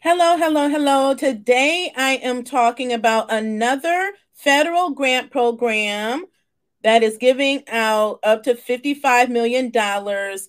Hello, hello, hello. Today I am talking about another federal grant program that is giving out up to $55 million.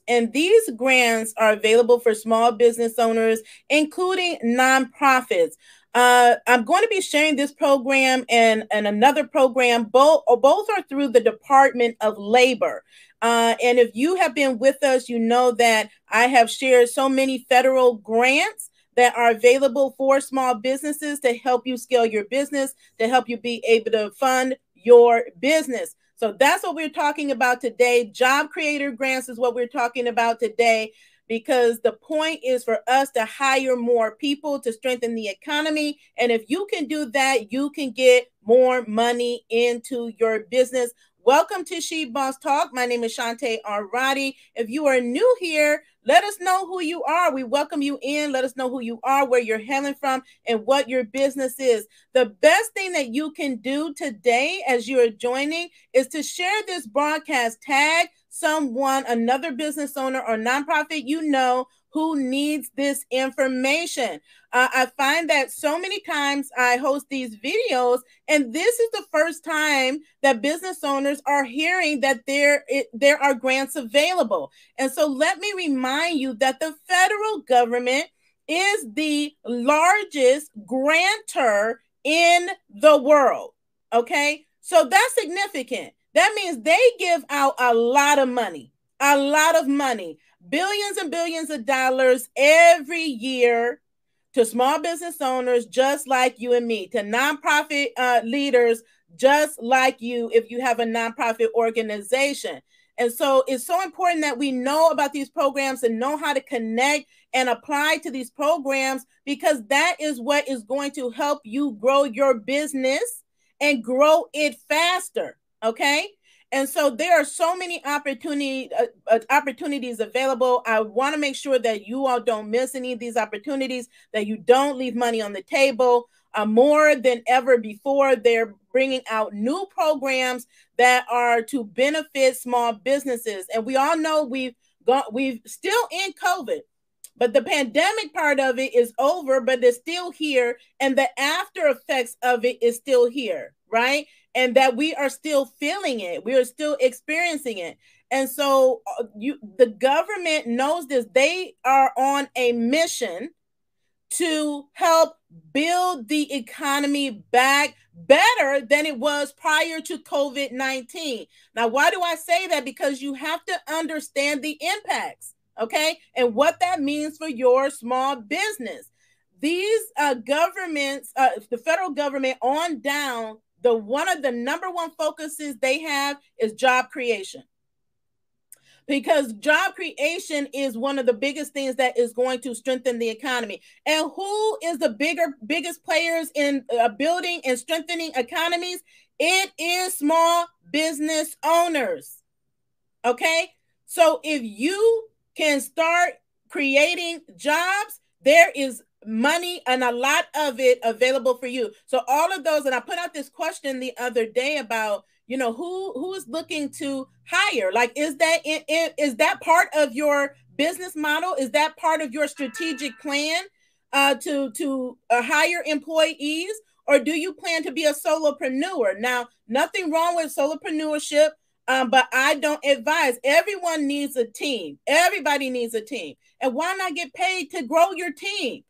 And these grants are available for small business owners, including nonprofits. Uh, I'm going to be sharing this program and, and another program. Both, both are through the Department of Labor. Uh, and if you have been with us, you know that I have shared so many federal grants that are available for small businesses to help you scale your business, to help you be able to fund your business. So that's what we're talking about today. Job creator grants is what we're talking about today because the point is for us to hire more people to strengthen the economy. And if you can do that, you can get more money into your business. Welcome to She Boss Talk. My name is Shante Arati. If you are new here, let us know who you are. We welcome you in. Let us know who you are, where you're hailing from, and what your business is. The best thing that you can do today as you are joining is to share this broadcast, tag someone, another business owner or nonprofit you know who needs this information. Uh, I find that so many times I host these videos, and this is the first time that business owners are hearing that there, it, there are grants available. And so let me remind you that the federal government is the largest grantor in the world. Okay. So that's significant. That means they give out a lot of money, a lot of money billions and billions of dollars every year to small business owners just like you and me, to nonprofit uh, leaders just like you if you have a nonprofit organization. And so it's so important that we know about these programs and know how to connect and apply to these programs because that is what is going to help you grow your business and grow it faster. Okay. And so there are so many opportunity uh, uh, opportunities available. I want to make sure that you all don't miss any of these opportunities, that you don't leave money on the table. Uh, more than ever before, they're bringing out new programs that are to benefit small businesses. And we all know we've we've still in COVID, but the pandemic part of it is over, but it's still here, and the after effects of it is still here, right? And that we are still feeling it. We are still experiencing it. And so uh, you the government knows this. They are on a mission to help build the economy back better than it was prior to COVID 19. Now, why do I say that? Because you have to understand the impacts, okay, and what that means for your small business. These uh, governments, uh, the federal government on down, the one of the number one focuses they have is job creation. Because job creation is one of the biggest things that is going to strengthen the economy. And who is the bigger biggest players in uh, building and strengthening economies? It is small business owners. Okay? So if you can start creating jobs there is money and a lot of it available for you. So all of those, and I put out this question the other day about, you know, who who is looking to hire? Like, is that is that part of your business model? Is that part of your strategic plan uh, to to uh, hire employees? Or do you plan to be a solopreneur? Now, nothing wrong with solopreneurship, um, but I don't advise. Everyone needs a team. Everybody needs a team. And why not get paid to grow your team?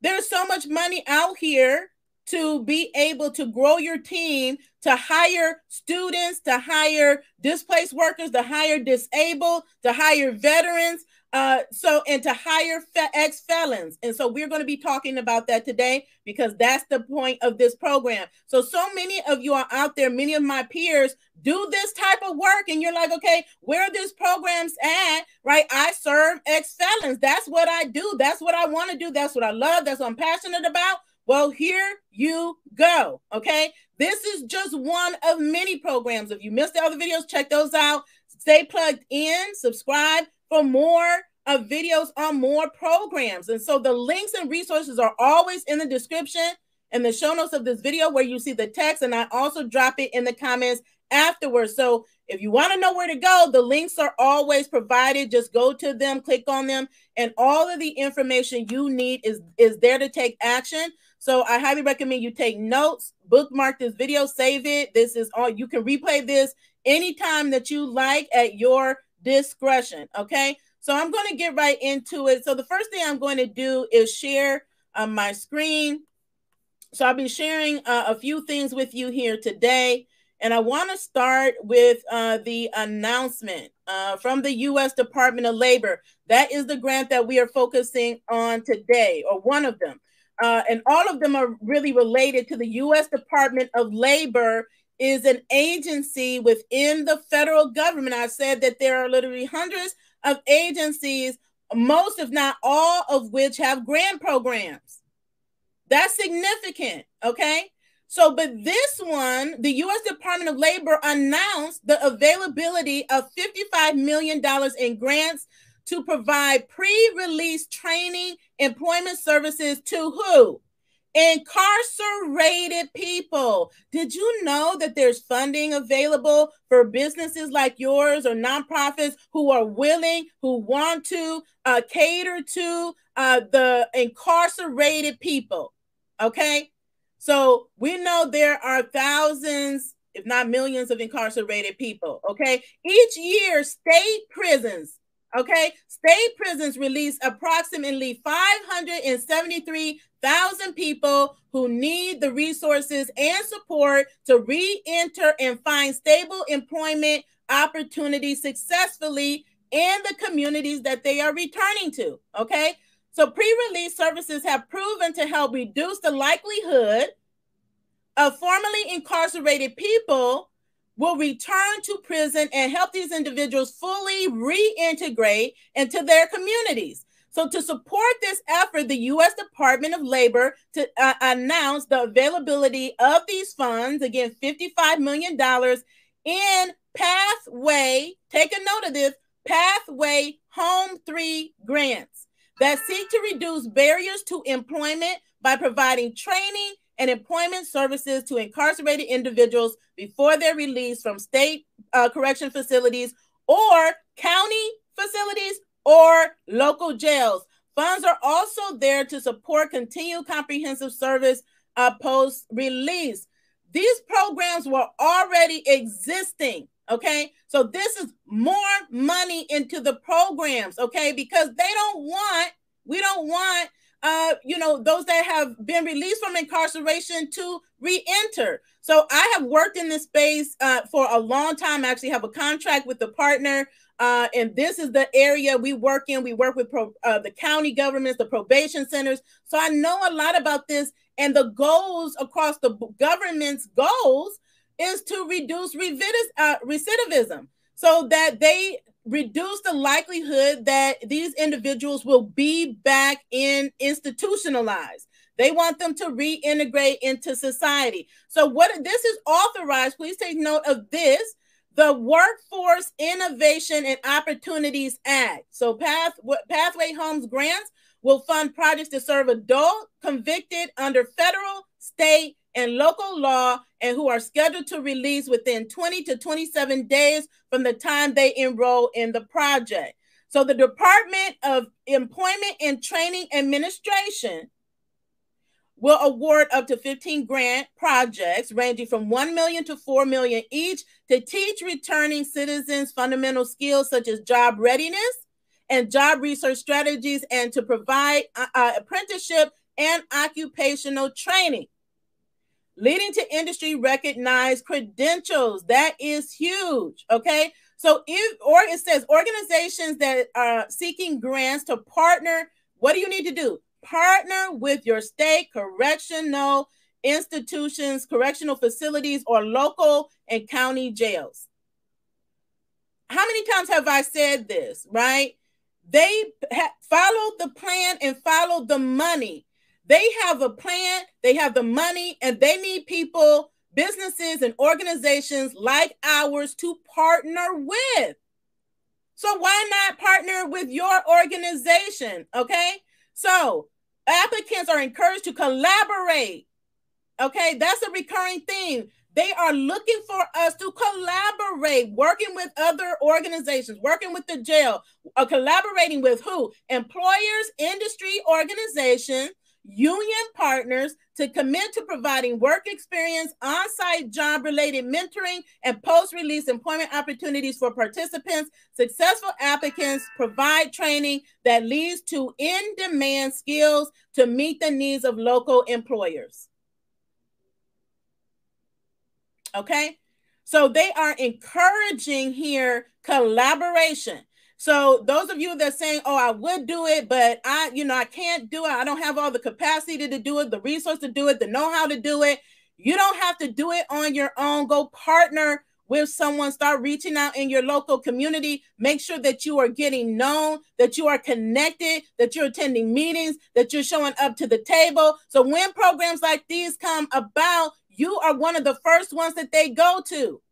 There's so much money out here to be able to grow your team, to hire students, to hire displaced workers, to hire disabled, to hire veterans, uh, so and to hire fe- ex felons. And so we're going to be talking about that today because that's the point of this program. So, so many of you are out there, many of my peers do this type of work, and you're like, okay, where are these programs at? Right? I serve ex felons. That's what I do. That's what I want to do. That's what I love. That's what I'm passionate about. Well, here you go. Okay. This is just one of many programs. If you missed the other videos, check those out. Stay plugged in, subscribe for more uh, videos on more programs. And so the links and resources are always in the description and the show notes of this video where you see the text. And I also drop it in the comments afterwards. So if you want to know where to go, the links are always provided. Just go to them, click on them, and all of the information you need is, is there to take action. So I highly recommend you take notes, bookmark this video, save it. This is all you can replay this anytime that you like at your discretion. Okay. So I'm going to get right into it. So the first thing I'm going to do is share uh, my screen. So I'll be sharing uh, a few things with you here today. And I want to start with uh, the announcement uh, from the U.S. Department of Labor. That is the grant that we are focusing on today, or one of them. Uh, and all of them are really related to the U.S. Department of Labor is an agency within the federal government. I said that there are literally hundreds of agencies, most, if not all, of which have grant programs. That's significant, okay? So, but this one, the US Department of Labor announced the availability of $55 million in grants to provide pre release training employment services to who? Incarcerated people. Did you know that there's funding available for businesses like yours or nonprofits who are willing, who want to uh, cater to uh, the incarcerated people? Okay. So we know there are thousands, if not millions, of incarcerated people. Okay. Each year, state prisons Okay, state prisons release approximately 573,000 people who need the resources and support to re enter and find stable employment opportunities successfully in the communities that they are returning to. Okay, so pre release services have proven to help reduce the likelihood of formerly incarcerated people will return to prison and help these individuals fully reintegrate into their communities. So, to support this effort, the U.S. Department of Labor to uh, announce the availability of these funds again, $55 million in Pathway. Take a note of this Pathway Home 3 grants that seek to reduce barriers to employment by providing training and employment services to incarcerated individuals before they're released from state uh, correction facilities or county facilities or local jails. Funds are also there to support continued comprehensive service uh, post release. These programs were already existing. Okay. So this is more money into the programs. Okay. Because they don't want, we don't want uh, you know, those that have been released from incarceration to re-enter. So I have worked in this space uh, for a long time. I actually have a contract with the partner, uh, and this is the area we work in. We work with pro, uh, the county governments, the probation centers. So I know a lot about this, and the goals across the government's goals is to reduce uh, recidivism so that they reduce the likelihood that these individuals will be back in institutionalized. They want them to reintegrate into society. So, what this is authorized, please take note of this the Workforce Innovation and Opportunities Act. So, Path, Pathway Homes grants will fund projects to serve adult convicted under federal, state, and local law and who are scheduled to release within 20 to 27 days from the time they enroll in the project. So the Department of Employment and Training Administration will award up to 15 grant projects ranging from 1 million to 4 million each to teach returning citizens fundamental skills such as job readiness and job research strategies and to provide uh, uh apprenticeship and occupational training leading to industry recognized credentials. That is huge. Okay. So if or it says organizations that are seeking grants to partner, what do you need to do? Partner with your state correctional institutions, correctional facilities, or local and county jails. How many times have I said this, right? They ha- followed the plan and followed the money. They have a plan, they have the money, and they need people, businesses, and organizations like ours to partner with. So why not partner with your organization? Okay. So applicants are encouraged to collaborate. Okay. That's a recurring theme. They are looking for us to collaborate, working with other organizations, working with the jail, or uh, collaborating with who? Employers, industry organizations, union partners to commit to providing work experience, on site job related mentoring, and post release employment opportunities for participants. Successful applicants provide training that leads to in demand skills to meet the needs of local employers. Okay. So they are encouraging here collaboration. So those of you that are saying, "Oh, I would do it, but I, you know, I can't do it. I don't have all the capacity to do it, the resource to do it, the know-how to do it." You don't have to do it on your own. Go partner with someone. Start reaching out in your local community. Make sure that you are getting known, that you are connected, that you're attending meetings, that you're showing up to the table. So when programs like these come about, you are one of the first ones that they go to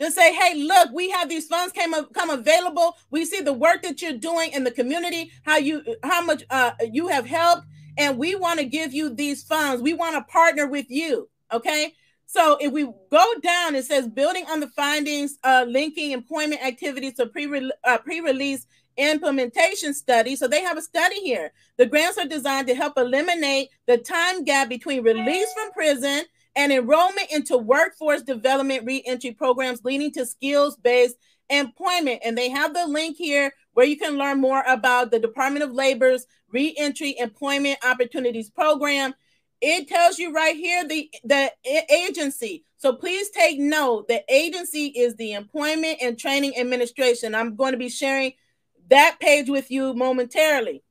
to say, hey, look, we have these funds came come available. We see the work that you're doing in the community, how you how much uh, you have helped, and we want to give you these funds. We want to partner with you. Okay. So if we go down, it says building on the findings, uh, linking employment activities to pre uh, pre-release implementation study. So they have a study here. The grants are designed to help eliminate the time gap between release from prison and enrollment into workforce development reentry programs leading to skills based employment. And they have the link here where you can learn more about the Department of Labor's reentry employment opportunities program. It tells you right here the, the agency. So please take note the agency is the Employment and Training Administration. I'm going to be sharing that page with you momentarily.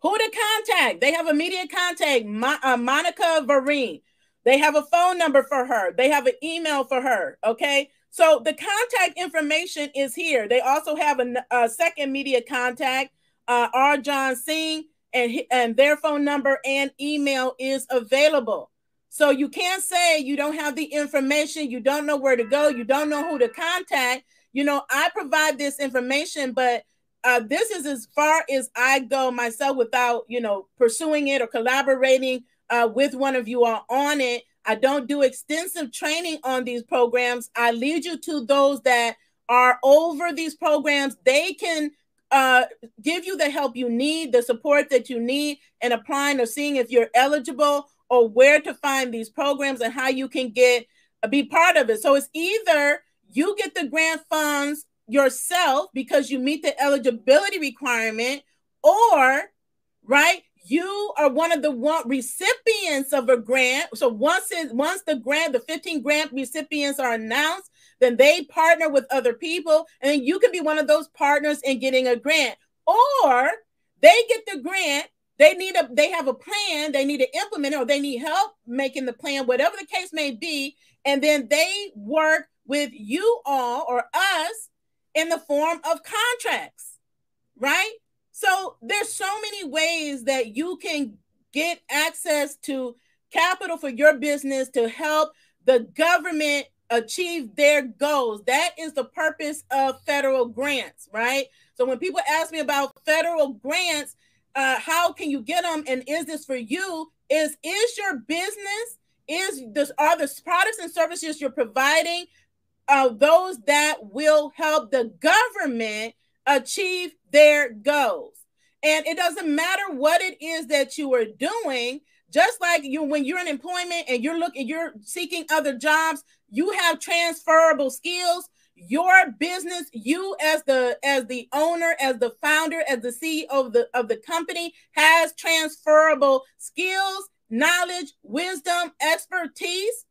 Who to contact? They have immediate contact, Mo- uh, Monica Varine. They have a phone number for her. They have an email for her. Okay. So the contact information is here. They also have a, a second media contact, uh, R. John Singh, and, and their phone number and email is available. So you can't say you don't have the information, you don't know where to go, you don't know who to contact. You know, I provide this information, but uh, this is as far as I go myself without, you know, pursuing it or collaborating uh, with one of you are on it. I don't do extensive training on these programs. I lead you to those that are over these programs. They can uh, give you the help you need, the support that you need, and applying or seeing if you're eligible or where to find these programs and how you can get uh, be part of it. So it's either you get the grant funds yourself because you meet the eligibility requirement, or right you are one of the one recipients of a grant. So once it once the grant, the 15 grant recipients are announced, then they partner with other people, and you can be one of those partners in getting a grant. Or they get the grant, they need a they have a plan, they need to implement it, or they need help making the plan, whatever the case may be, and then they work with you all or us in the form of contracts, right? So there's so many ways that you can get access to capital for your business to help the government achieve their goals. That is the purpose of federal grants, right? So when people ask me about federal grants, uh, how can you get them and is this for you? Is is your business is this are the products and services you're providing uh, those that will help the government achieve their goals. And it doesn't matter what it is that you are doing, just like you when you're in employment and you're looking you're seeking other jobs, you have transferable skills. Your business, you as the as the owner, as the founder, as the CEO of the of the company has transferable skills, knowledge, wisdom, expertise,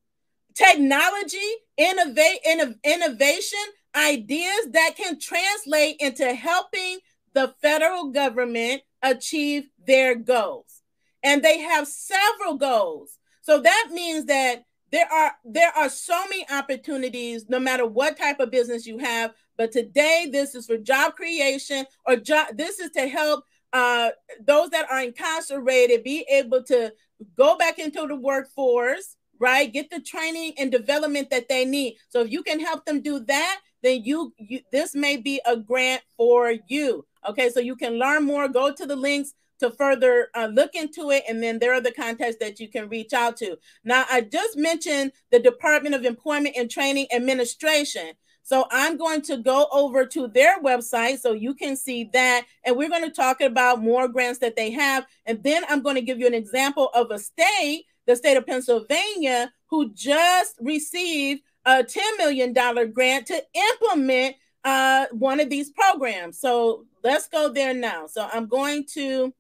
technology, innovate, innovation, ideas that can translate into helping the federal government achieve their goals. And they have several goals. So that means that there are there are so many opportunities no matter what type of business you have but today this is for job creation or job this is to help uh, those that are incarcerated be able to go back into the workforce right get the training and development that they need so if you can help them do that then you, you this may be a grant for you. Okay, so you can learn more. Go to the links to further uh, look into it. And then there are the contacts that you can reach out to. Now, I just mentioned the Department of Employment and Training Administration. So I'm going to go over to their website so you can see that. And we're going to talk about more grants that they have. And then I'm going to give you an example of a state, the state of Pennsylvania, who just received a $10 million grant to implement uh, one of these programs. So let's go there now. So I'm going to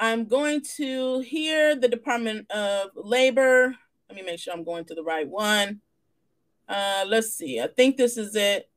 I'm going to hear the Department of Labor. Let me make sure I'm going to the right one. Uh, let's see. I think this is it.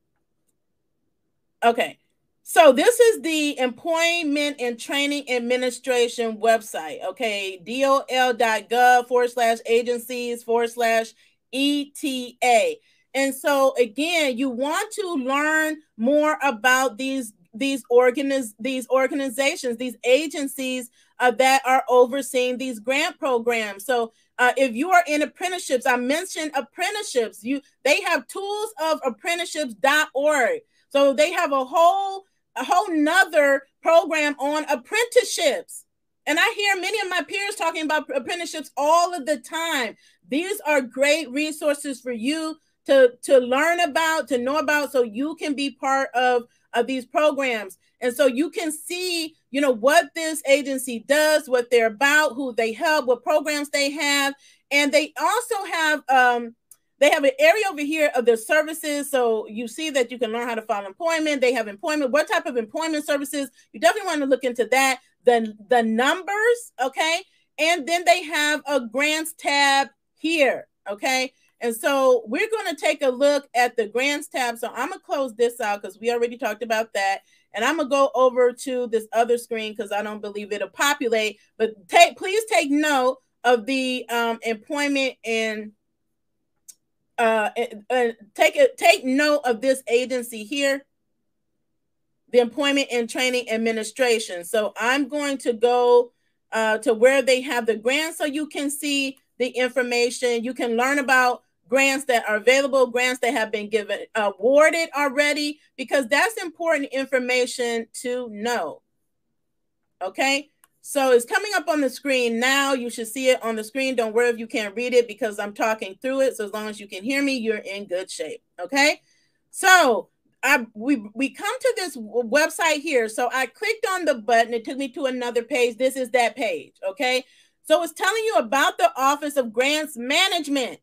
Okay. So this is the Employment and Training Administration website. Okay. DOL.gov forward slash agencies forward slash ETA. And so again, you want to learn more about these these organiz- these organizations, these agencies uh, that are overseeing these grant programs. So uh, if you are in apprenticeships, I mentioned apprenticeships. You they have tools of apprenticeships.org. So they have a whole a whole nother program on apprenticeships. And I hear many of my peers talking about apprenticeships all of the time. These are great resources for you to, to learn about, to know about, so you can be part of, of these programs. And so you can see, you know, what this agency does, what they're about, who they help, what programs they have. And they also have um, they have an area over here of their services. So you see that you can learn how to file employment. They have employment. What type of employment services? You definitely want to look into that. The, the numbers, okay? And then they have a grants tab here, okay? And so we're going to take a look at the grants tab. So I'm going to close this out because we already talked about that. And I'm going to go over to this other screen because I don't believe it'll populate. But take please take note of the um, employment and uh, uh, take it take note of this agency here the employment and training administration so i'm going to go uh, to where they have the grants so you can see the information you can learn about grants that are available grants that have been given awarded already because that's important information to know okay so it's coming up on the screen now. You should see it on the screen. Don't worry if you can't read it because I'm talking through it. So as long as you can hear me, you're in good shape. Okay. So I we we come to this website here. So I clicked on the button. It took me to another page. This is that page. Okay. So it's telling you about the Office of Grants Management.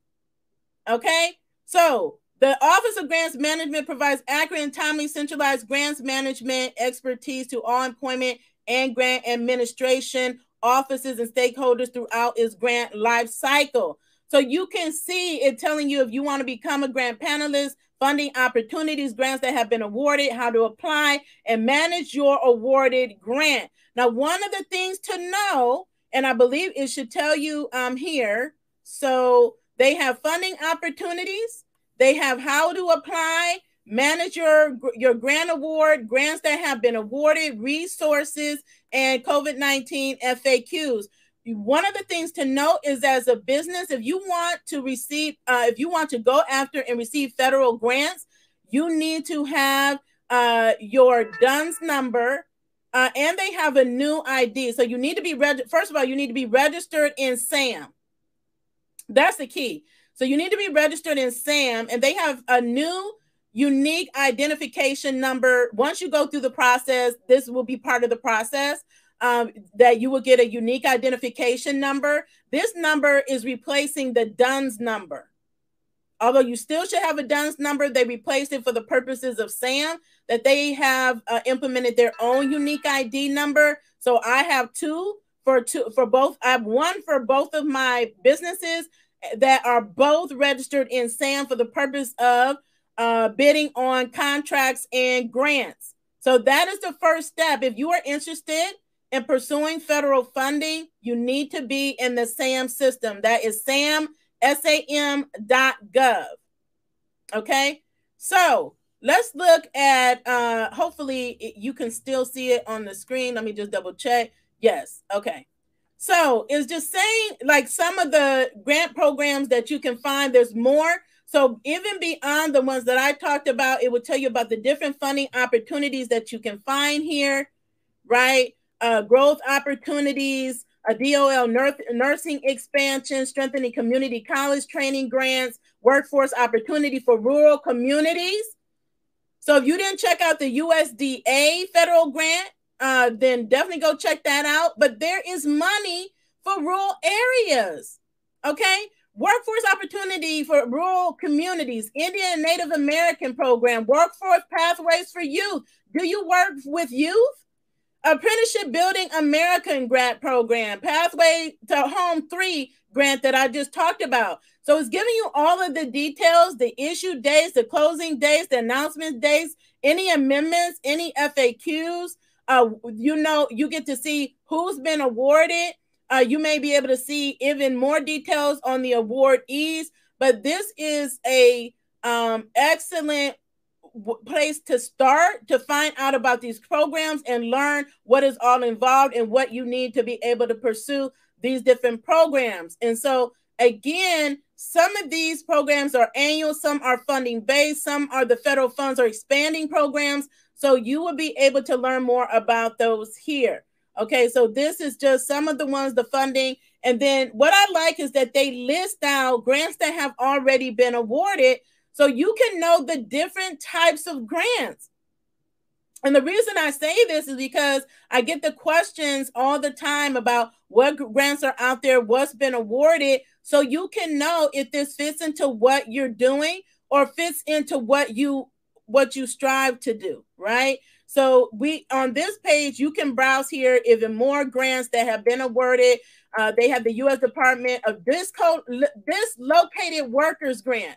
Okay. So the Office of Grants Management provides accurate and timely centralized grants management expertise to all employment and grant administration offices and stakeholders throughout its grant life cycle. So you can see it telling you if you want to become a grant panelist, funding opportunities, grants that have been awarded, how to apply and manage your awarded grant. Now, one of the things to know, and I believe it should tell you um, here, so they have funding opportunities, they have how to apply, manage your, your grant award, grants that have been awarded, resources, and COVID 19 FAQs. One of the things to note is as a business, if you want to receive, uh, if you want to go after and receive federal grants, you need to have uh, your DUNS number, uh, and they have a new ID. So you need to be registered. First of all, you need to be registered in SAM. That's the key. So you need to be registered in SAM, and they have a new unique identification number. Once you go through the process, this will be part of the process. Um, that you will get a unique identification number. This number is replacing the DUNS number. Although you still should have a DUNS number, they replaced it for the purposes of SAM, that they have uh, implemented their own unique ID number. So I have two for two for both. I have one for both of my businesses that are both registered in SAM for the purpose of uh, bidding on contracts and grants. So that is the first step. If you are interested in pursuing federal funding, you need to be in the SAM system. That is SAM, SAM.gov. Okay. So let's look at, uh, hopefully you can still see it on the screen. Let me just double check. Yes. Okay. So it's just saying like some of the grant programs that you can find, there's more so even beyond the ones that I talked about, it will tell you about the different funding opportunities that you can find here, right? uh, growth opportunities, a DOL nursing expansion, strengthening community college training grants, workforce opportunity for rural communities. So if you didn't check out the USDA federal grant, uh, then definitely go check that out. But there is money for rural areas. Okay. Workforce opportunity for rural communities, Indian Native American program, workforce pathways for youth. Do you work with youth? Apprenticeship Building American grant program, Pathway to Home 3 grant that I just talked about. So it's giving you all of the details, the issue dates, the closing dates, the announcement dates, any amendments, any FAQs. Uh, you know, you get to see who's been awarded uh, you may be able to see even more details on the awardees, but this is a um, excellent place to start to find out about these programs and learn what is all involved and what you need to be able to pursue these different programs. And so, again, some of these programs are annual, some are funding based, some are the federal funds are expanding programs. So, you will be able to learn more about those here. Okay, so this is just some of the ones, the funding. And then what I like is that they list out grants that have already been awarded so you can know the different types of grants. And the reason I say this is because I get the questions all the time about what grants are out there, what's been awarded, so you can know if this fits into what you're doing or fits into what you what you strive to do, right? So we on this page, you can browse here even more grants that have been awarded. Uh, they have the U.S. Department of Disco Dislocated Workers Grant.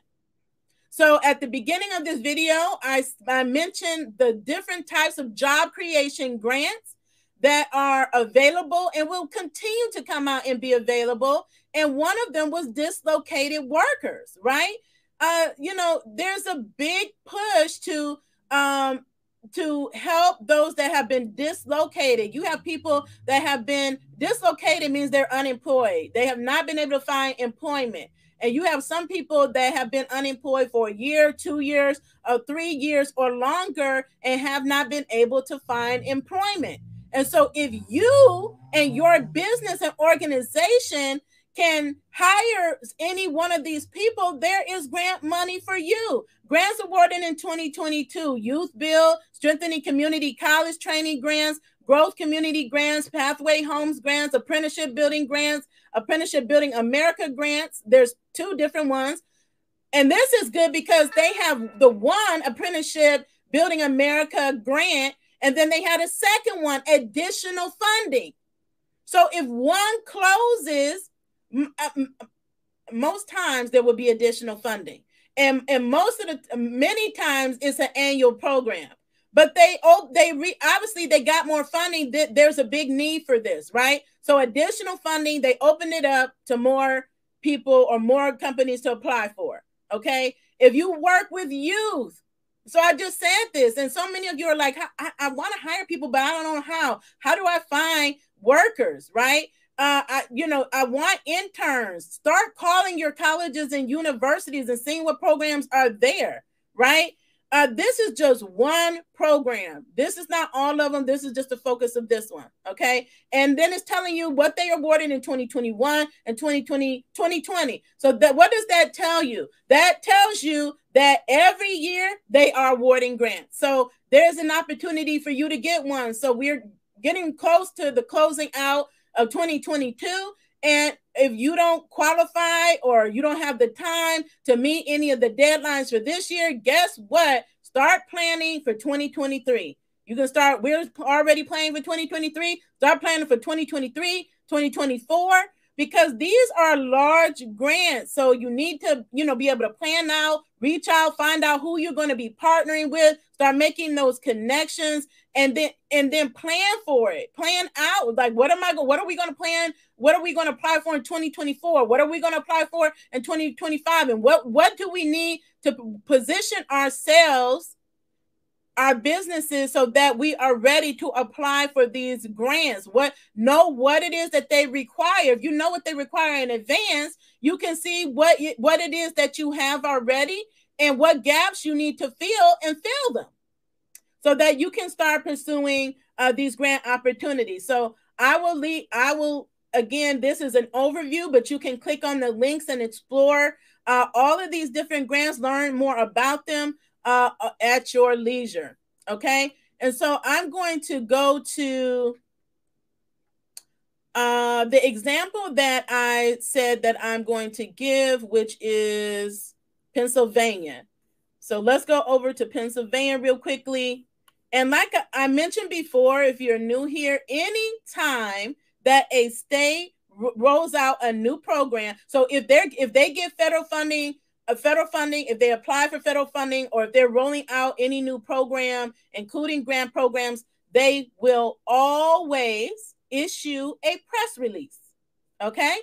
So at the beginning of this video, I, I mentioned the different types of job creation grants that are available and will continue to come out and be available. And one of them was dislocated workers, right? Uh, you know, there's a big push to um, to help those that have been dislocated. You have people that have been dislocated means they're unemployed. They have not been able to find employment. And you have some people that have been unemployed for a year, two years, or three years or longer and have not been able to find employment. And so if you and your business and organization can hire any one of these people, there is grant money for you. Grants awarded in 2022 Youth Build, Strengthening Community College Training Grants, Growth Community Grants, Pathway Homes Grants, Apprenticeship Building Grants, Apprenticeship Building America Grants. There's two different ones. And this is good because they have the one Apprenticeship Building America grant, and then they had a second one, additional funding. So if one closes, uh, most times there will be additional funding and and most of the many times it's an annual program but they oh they re, obviously they got more funding that there's a big need for this right so additional funding they opened it up to more people or more companies to apply for okay if you work with youth so i just said this and so many of you are like i, I want to hire people but i don't know how how do i find workers right uh, I, you know, I want interns. Start calling your colleges and universities and seeing what programs are there, right? Uh, this is just one program. This is not all of them. This is just the focus of this one. Okay. And then it's telling you what they awarded in 2021 and 2020, 2020. So that what does that tell you? That tells you that every year they are awarding grants. So there's an opportunity for you to get one. So we're getting close to the closing out of 2022. And if you don't qualify or you don't have the time to meet any of the deadlines for this year, guess what? Start planning for 2023. You can start, we're already planning for 2023. Start planning for 2023, 2024 because these are large grants. So you need to you know be able to plan out reach out find out who you're going to be partnering with start making those connections and then and then plan for it. Plan out. Like what am i going what are we going to plan? What are we going to apply for in 2024 what are we going to apply for in 2025 and what what do we need to position ourselves our businesses so that we are ready to apply for these grants. What know what it is that they require. If you know what they require in advance you can see what what it is that you have already and what gaps you need to fill and fill them so that you can start pursuing uh, these grant opportunities. So I will leave, I will, again, this is an overview, but you can click on the links and explore uh, all of these different grants, learn more about them uh, uh at your leisure. Okay. And so I'm going to go to uh, the example that I said that I'm going to give, which is Pennsylvania. So let's go over to Pennsylvania real quickly. And like I mentioned before, if you're new here, any time that a state rolls out a new program, so if they're if they get federal funding, a federal funding, if they apply for federal funding, or if they're rolling out any new program, including grant programs, they will always issue a press release. Okay.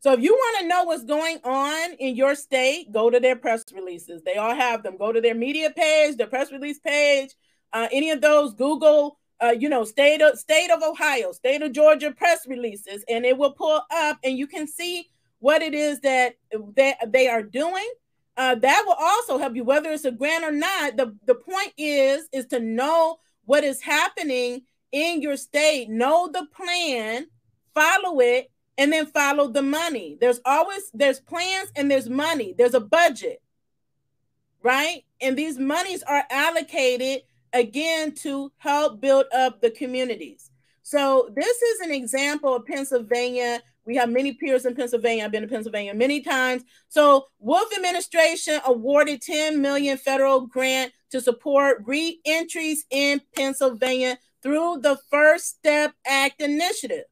So if you want to know what's going on in your state, go to their press releases. They all have them. Go to their media page, their press release page, uh, any of those Google, uh, you know, state of state of Ohio, state of Georgia press releases, and it will pull up, and you can see what it is that they, they are doing. Uh, that will also help you, whether it's a grant or not. The the point is is to know what is happening in your state, know the plan, follow it, and then follow the money. There's always there's plans and there's money. There's a budget, right? And these monies are allocated again to help build up the communities. So this is an example of Pennsylvania. We have many peers in Pennsylvania. I've been to Pennsylvania many times. So Wolf administration awarded 10 million federal grant to support re-entries in Pennsylvania through the First Step Act initiative.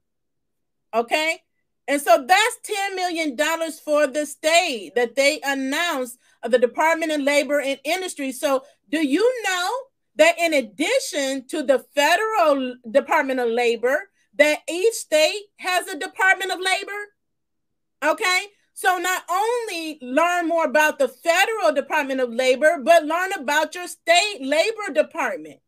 Okay? And so that's $10 million for the state that they announced of the Department of Labor and Industry. So do you know that in addition to the federal Department of Labor, that each state has a Department of Labor. Okay. So not only learn more about the federal Department of Labor, but learn about your state labor department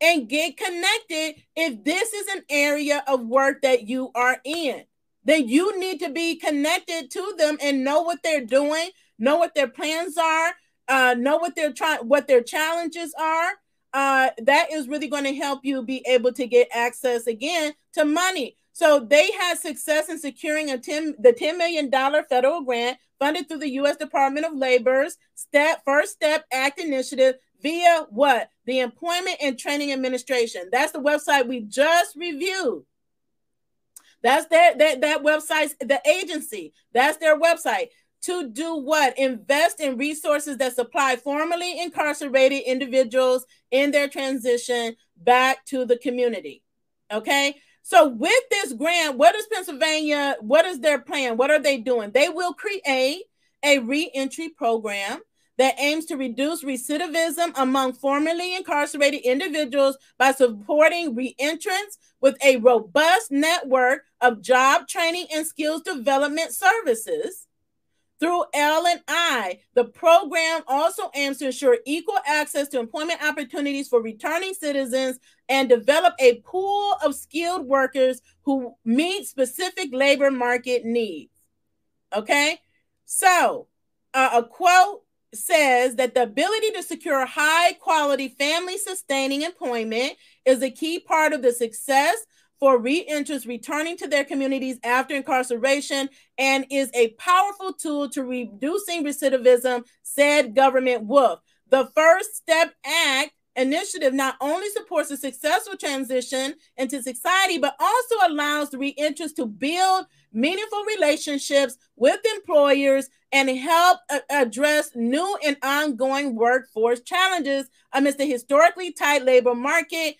and get connected if this is an area of work that you are in. Then you need to be connected to them and know what they're doing, know what their plans are, uh, know what they're trying, what their challenges are, uh, that is really going to help you be able to get access again to money. So they had success in securing a 10, the $10 million federal grant funded through the U.S. Department of Labor's Step First Step Act initiative via what? The Employment and Training Administration. That's the website we just reviewed. That's their that that website's the agency. That's their website to do what? Invest in resources that supply formerly incarcerated individuals in their transition back to the community. Okay. So with this grant, what is Pennsylvania? What is their plan? What are they doing? They will create a reentry program that aims to reduce recidivism among formerly incarcerated individuals by supporting reentrants with a robust network of job training and skills development services through L&I, the program also aims to ensure equal access to employment opportunities for returning citizens and develop a pool of skilled workers who meet specific labor market needs. Okay, so uh, a quote says that the ability to secure high quality family sustaining employment is a key part of the success for reentrants returning to their communities after incarceration and is a powerful tool to reducing recidivism, said Government Wolf. The First Step Act initiative not only supports a successful transition into society, but also allows the reentrants to build meaningful relationships with employers and help uh, address new and ongoing workforce challenges amidst the historically tight labor market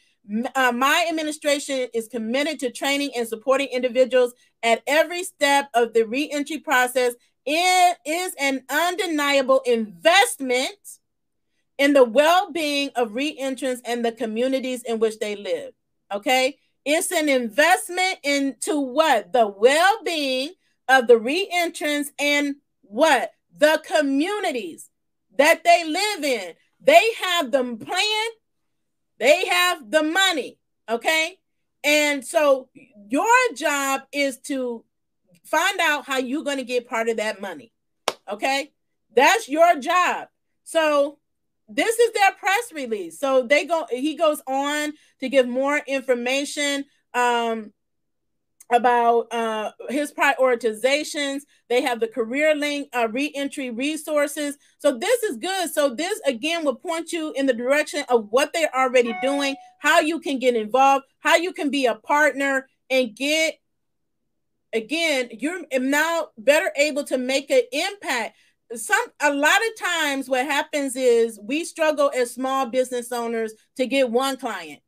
uh, my administration is committed to training and supporting individuals at every step of the reentry process. It is an undeniable investment in the well being of reentrants and the communities in which they live. Okay. It's an investment into what? The well being of the reentrants and what? The communities that they live in. They have the plan they have the money, okay? And so your job is to find out how you're going to get part of that money. Okay? That's your job. So this is their press release. So they go, he goes on to give more information um, about uh, his prioritizations. They have the career link, uh, reentry resources. So this is good. So this again will point you in the direction of what they're already doing, how you can get involved, how you can be a partner and get again, you're now better able to make an impact. Some a lot of times what happens is we struggle as small business owners to get one client.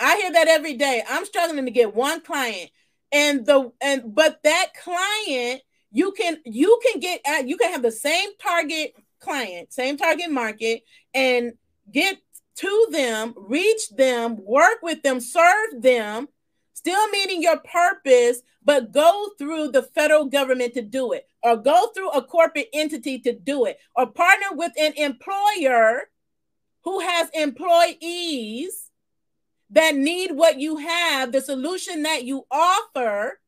I hear that every day. I'm struggling to get one client. And the and but that client you can you can get at you can have the same target client, same target market and get to them, reach them, work with them, serve them still meeting your purpose, but go through the federal government to do it, or go through a corporate entity to do it, or partner with an employer who has employees that need what you have, the solution that you offer.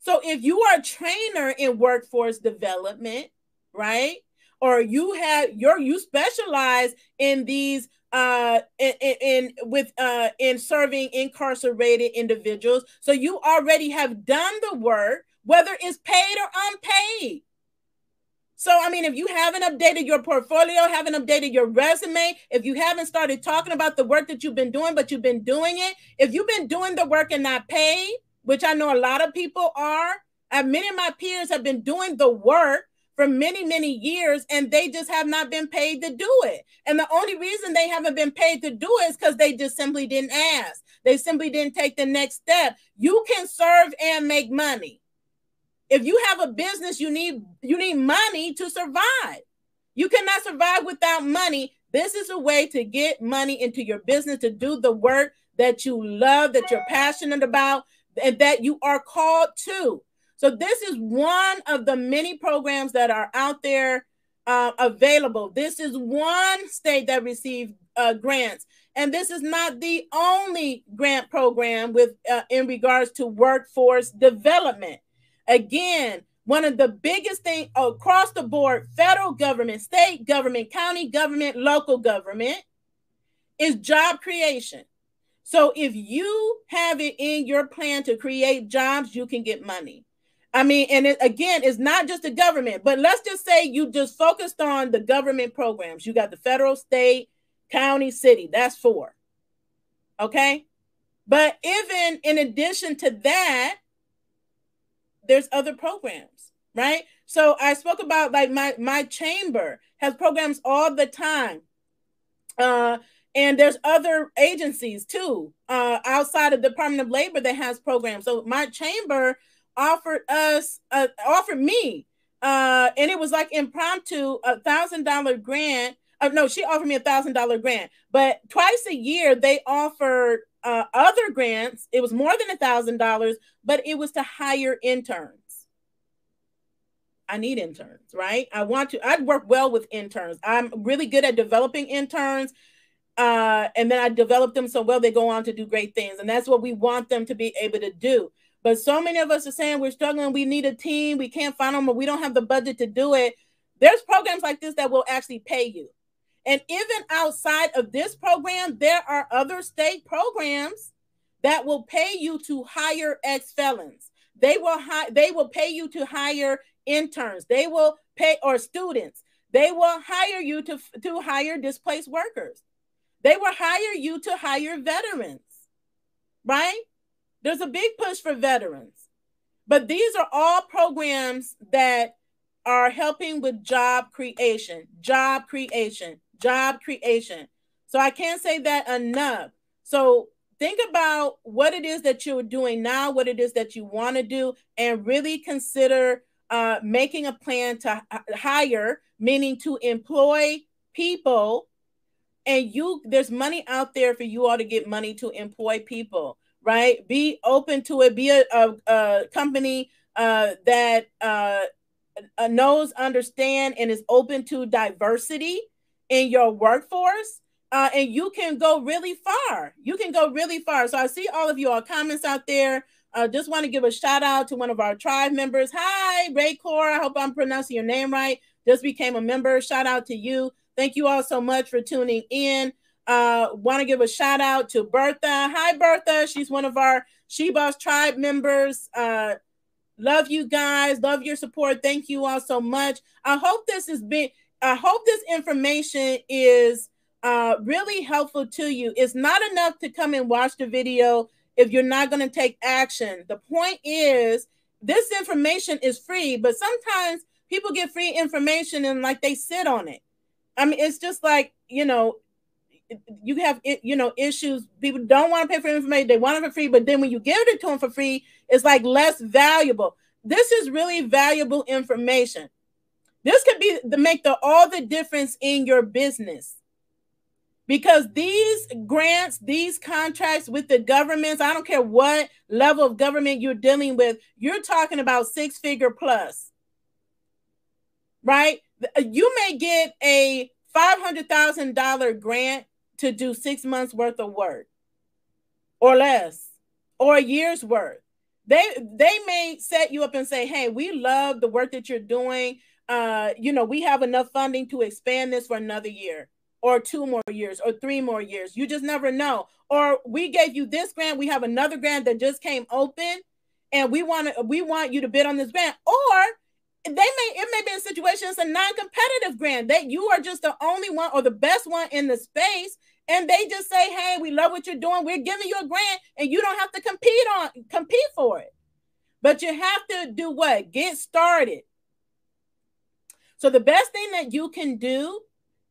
So if you are a trainer in workforce development, right? Or you have your you specialize in these uh, in, in with uh, in serving incarcerated individuals. So you already have done the work, whether it's paid or unpaid. So, I mean, if you haven't updated your portfolio, haven't updated your resume, if you haven't started talking about the work that you've been doing, but you've been doing it, if you've been doing the work and not paid, which I know a lot of people are, and many of my peers have been doing the work, for many, many years, and they just have not been paid to do it. And the only reason they haven't been paid to do it is because they just simply didn't ask. They simply didn't take the next step. You can serve and make money. If you have a business, you need you need money to survive. You cannot survive without money. This is a way to get money into your business to do the work that you love, that you're passionate about, and that you are called to. So this is one of the many programs that are out there uh, available. This is one state that received uh, grants, and this is not the only grant program with uh, in regards to workforce development. Again, one of the biggest things across the board, federal government, state government, county government, local government, is job creation. So if you have it in your plan to create jobs, you can get money. I mean, and it, again, it's not just the government, but let's just say you just focused on the government programs. You got the federal, state, county, city. That's four. Okay. But even in addition to that, there's other programs, right? So I spoke about like my my chamber has programs all the time. Uh, and there's other agencies too uh, outside of the Department of Labor that has programs. So my chamber offered us, uh, offered me, uh, and it was like impromptu, a thousand dollar grant. Uh, no, she offered me a thousand dollar grant, but twice a year they offered uh, other grants. It was more than a thousand dollars, but it was to hire interns. I need interns, right? I want to, I'd work well with interns. I'm really good at developing interns. Uh, and then I develop them so well they go on to do great things. And that's what we want them to be able to do. But so many of us are saying we're struggling, we need a team, we can't find them, or we don't have the budget to do it. There's programs like this that will actually pay you. And even outside of this program, there are other state programs that will pay you to hire ex felons. They will hi- they will pay you to hire interns. They will pay or students. They will hire you to to hire displaced workers. They will hire you to hire veterans. Right? There's a big push for veterans. But these are all programs that are helping with job creation, job creation, job creation. So I can't say that enough. So think about what it is that you're doing now, what it is that you want to do, and really consider uh, making a plan to hire, meaning to employ people. And you, there's money out there for you all to get money to employ people right? Be open to it. Be a, a, a company uh, that uh, knows, understand, and is open to diversity in your workforce. Uh, and you can go really far. You can go really far. So I see all of your comments out there. Uh, just want to give a shout out to one of our tribe members. Hi, Ray Core. I hope I'm pronouncing your name right. Just became a member. Shout out to you. Thank you all so much for tuning in. Uh, want to give a shout out to Bertha. Hi, Bertha. She's one of our She Boss Tribe members. Uh, love you guys. Love your support. Thank you all so much. I hope this has been. I hope this information is uh, really helpful to you. It's not enough to come and watch the video if you're not going to take action. The point is, this information is free, but sometimes people get free information and like they sit on it. I mean, it's just like, you know, you have you know issues people don't want to pay for information they want it for free but then when you give it to them for free it's like less valuable this is really valuable information this could be to make the all the difference in your business because these grants, these contracts with the governments, I don't care what level of government you're dealing with, you're talking about six figure plus, right? You may get a $500,000 grant to do six months worth of work or less or a year's worth. They they may set you up and say, "Hey, we love the work that you're doing. Uh, you know, we have enough funding to expand this for another year." or two more years or three more years. You just never know. Or we gave you this grant, we have another grant that just came open and we want to we want you to bid on this grant. Or they may it may be a situation it's a non-competitive grant that you are just the only one or the best one in the space and they just say hey we love what you're doing we're giving you a grant and you don't have to compete on compete for it but you have to do what get started so the best thing that you can do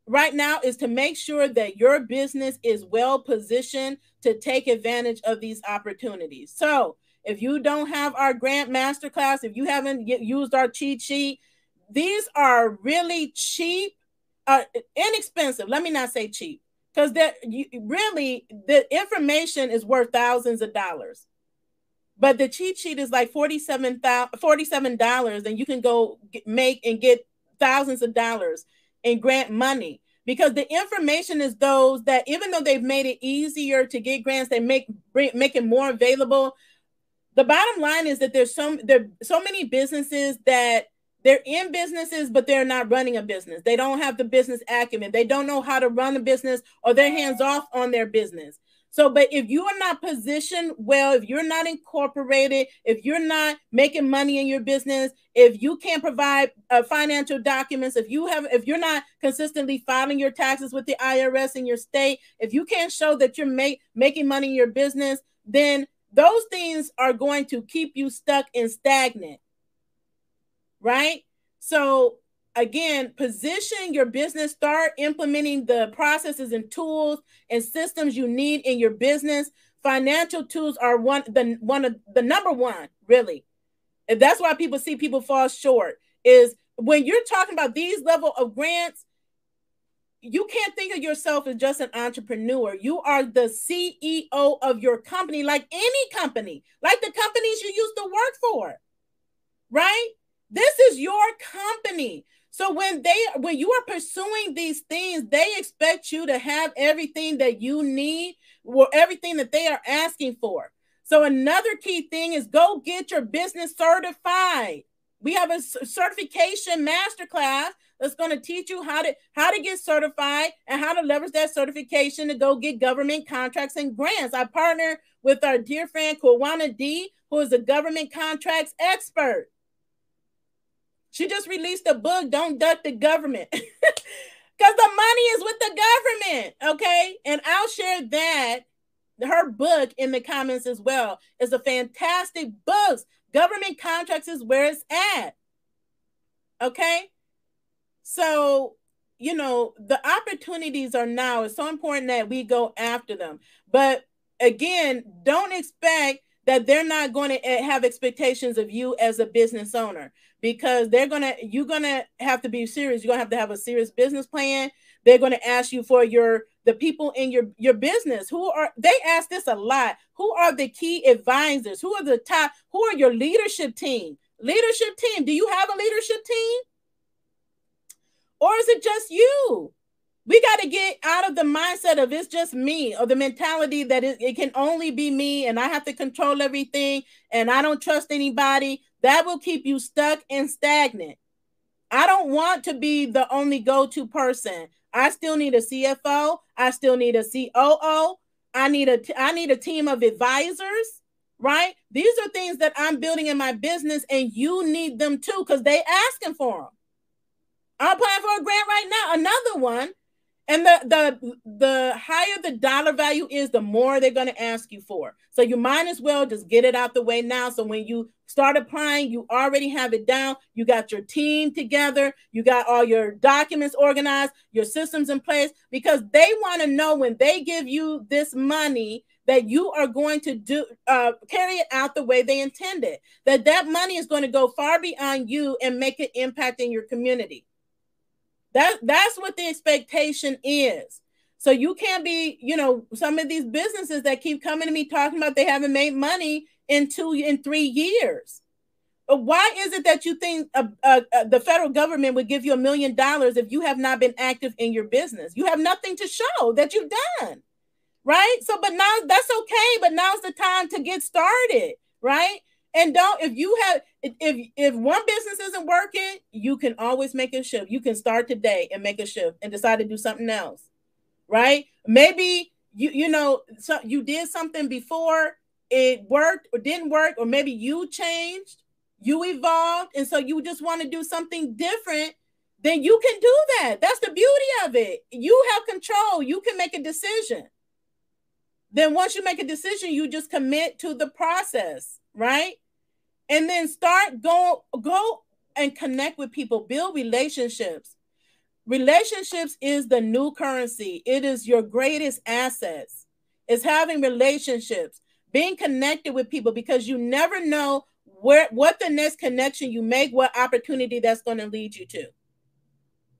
right now is to make sure that your business is well positioned to take advantage of these opportunities. So, if you don't have our grant masterclass, if you haven't used our cheat sheet, these are really cheap, uh, inexpensive. Let me not say cheap, because that really the information is worth thousands of dollars. But the cheat sheet is like $47, $47 and you can go get, make and get thousands of dollars and grant money because the information is those that even though they've made it easier to get grants, they make make it more available. The bottom line is that there's so there so many businesses that they're in businesses, but they're not running a business. They don't have the business acumen. They don't know how to run a business, or they're hands off on their business. So, but if you are not positioned well, if you're not incorporated, if you're not making money in your business, if you can't provide uh, financial documents, if you have, if you're not consistently filing your taxes with the IRS in your state, if you can't show that you're make, making money in your business, then those things are going to keep you stuck and stagnant. Right? So again, position your business, start implementing the processes and tools and systems you need in your business. Financial tools are one the one of the number one, really. And that's why people see people fall short is when you're talking about these level of grants, you can't think of yourself as just an entrepreneur. You are the CEO of your company, like any company, like the companies you used to work for, right? This is your company. So when they when you are pursuing these things, they expect you to have everything that you need or everything that they are asking for. So another key thing is go get your business certified. We have a certification masterclass that's going to teach you how to how to get certified and how to leverage that certification to go get government contracts and grants. I partner with our dear friend Kawana D, who is a government contracts expert. She just released a book, Don't Duck the Government. Because the money is with the government. Okay. And I'll share that, her book in the comments as well. It's a fantastic book. Government contracts is where it's at. Okay. So, you know, the opportunities are now. It's so important that we go after them. But again, don't expect that they're not going to eh, have expectations of you as a business owner because they're gonna you're gonna have to be serious. You're gonna have to have a serious business plan. They're gonna ask you for your the people in your your business who are they ask this a lot. Who are the key advisors? Who are the top? Who are your leadership team? Leadership team. Do you have a leadership team? Or is it just you? We got to get out of the mindset of it's just me or the mentality that it, it can only be me and I have to control everything and I don't trust anybody that will keep you stuck and stagnant. I don't want to be the only go to person. I still need a CFO. I still need a COO. I need a I need a team of advisors, right? These are things that I'm building in my business, and you need them too because they asking for them. I'm applying for a grant right now, another one and the the the higher the dollar value is, the more they're going to ask you for. So you might as well just get it out the way now. So when you start applying, you already have it down. You got your team together. You got all your documents organized, your systems in place, because they want to know when they give you this money that you are going to do uh, carry it out the way they intended. That that money is going to go far beyond you and make an impact in your community. That that's what the expectation is. So you can't be, you know, some of these businesses that keep coming to me talking about they haven't made money in two in three years. But why is it that you think uh, uh, uh, the federal government would give you a million dollars if you have not been active in your business? You have nothing to show that you've done, right? So, but now that's okay. But now's the time to get started, right? And don't if you have if if one business isn't working, you can always make a shift. You can start today and make a shift and decide to do something else. Right? Maybe you you know so you did something before it worked or didn't work or maybe you changed, you evolved and so you just want to do something different then you can do that. That's the beauty of it. You have control. You can make a decision. Then once you make a decision, you just commit to the process, right? And then start go go and connect with people build relationships. Relationships is the new currency. It is your greatest assets. Is having relationships being connected with people because you never know where what the next connection you make what opportunity that's going to lead you to.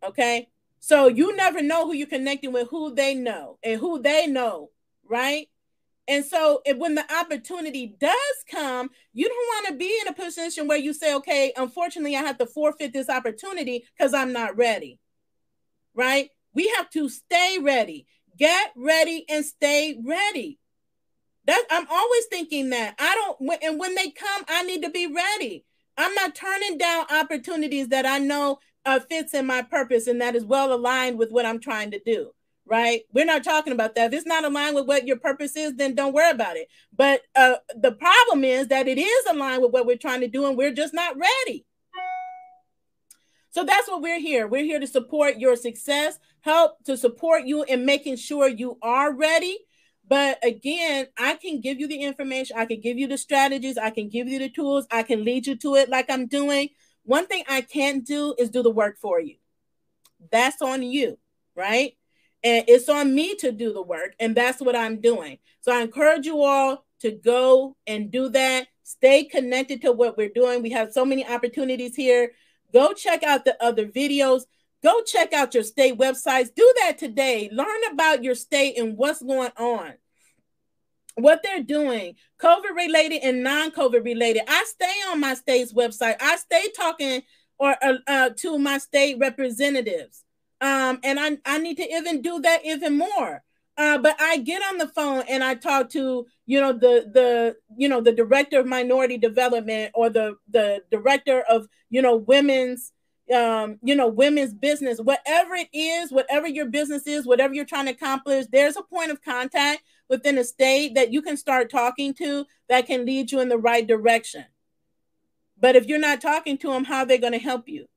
Okay? So you never know who you're connecting with who they know and who they know right and so if, when the opportunity does come, you don't want to be in a position where you say, okay, unfortunately, I have to forfeit this opportunity because I'm not ready. Right? We have to stay ready. Get ready and stay ready. That I'm always thinking that. I don't and when they come, I need to be ready. I'm not turning down opportunities that I know uh, fits in my purpose and that is well aligned with what I'm trying to do right? We're not talking about that. If it's not aligned with what your purpose is, then don't worry about it. But uh, the problem is that it is aligned with what we're trying to do, and we're just not ready. So that's what we're here. We're here to support your success, help to support you in making sure you are ready. But again, I can give you the information, I can give you the strategies, I can give you the tools, I can lead you to it like I'm doing. One thing I can't do is do the work for you. That's on you, right? And it's on me to do the work and that's what i'm doing. So i encourage you all to go and do that. Stay connected to what we're doing. We have so many opportunities here. Go check out the other videos. Go check out your state websites. Do that today. Learn about your state and what's going on. What they're doing covid related and non-covid related. I stay on my state's website. I stay talking or uh, uh, to my state representatives um, and I, I need to even do that even more. Uh, but I get on the phone and I talk to you know the the you know the director of minority development or the the director of you know women's um you know women's business whatever it is whatever your business is whatever you're trying to accomplish there's a point of contact within a state that you can start talking to that can lead you in the right direction but if you're not talking to them how are they going to help you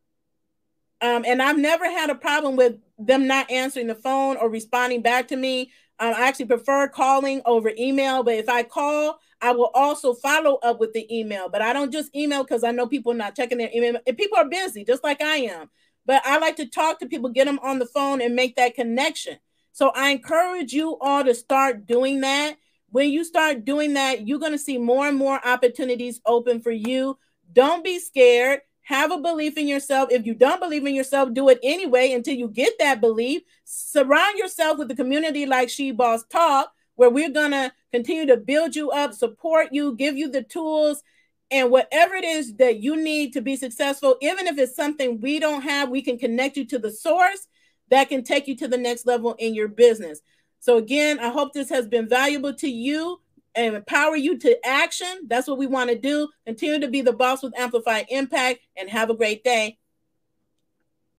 um, and I've never had a problem with them not answering the phone or responding back to me. Um, I actually prefer calling over email, but if I call, I will also follow up with the email. But I don't just email because I know people are not checking their email. And people are busy, just like I am. But I like to talk to people, get them on the phone, and make that connection. So I encourage you all to start doing that. When you start doing that, you're going to see more and more opportunities open for you. Don't be scared have a belief in yourself. If you don't believe in yourself, do it anyway until you get that belief. Surround yourself with a community like She Boss Talk, where we're going to continue to build you up, support you, give you the tools, and whatever it is that you need to be successful, even if it's something we don't have, we can connect you to the source that can take you to the next level in your business. So, again, I hope this has been valuable to you and empower you to action. That's what we want to do. Continue to be the boss with amplified impact and have a great day.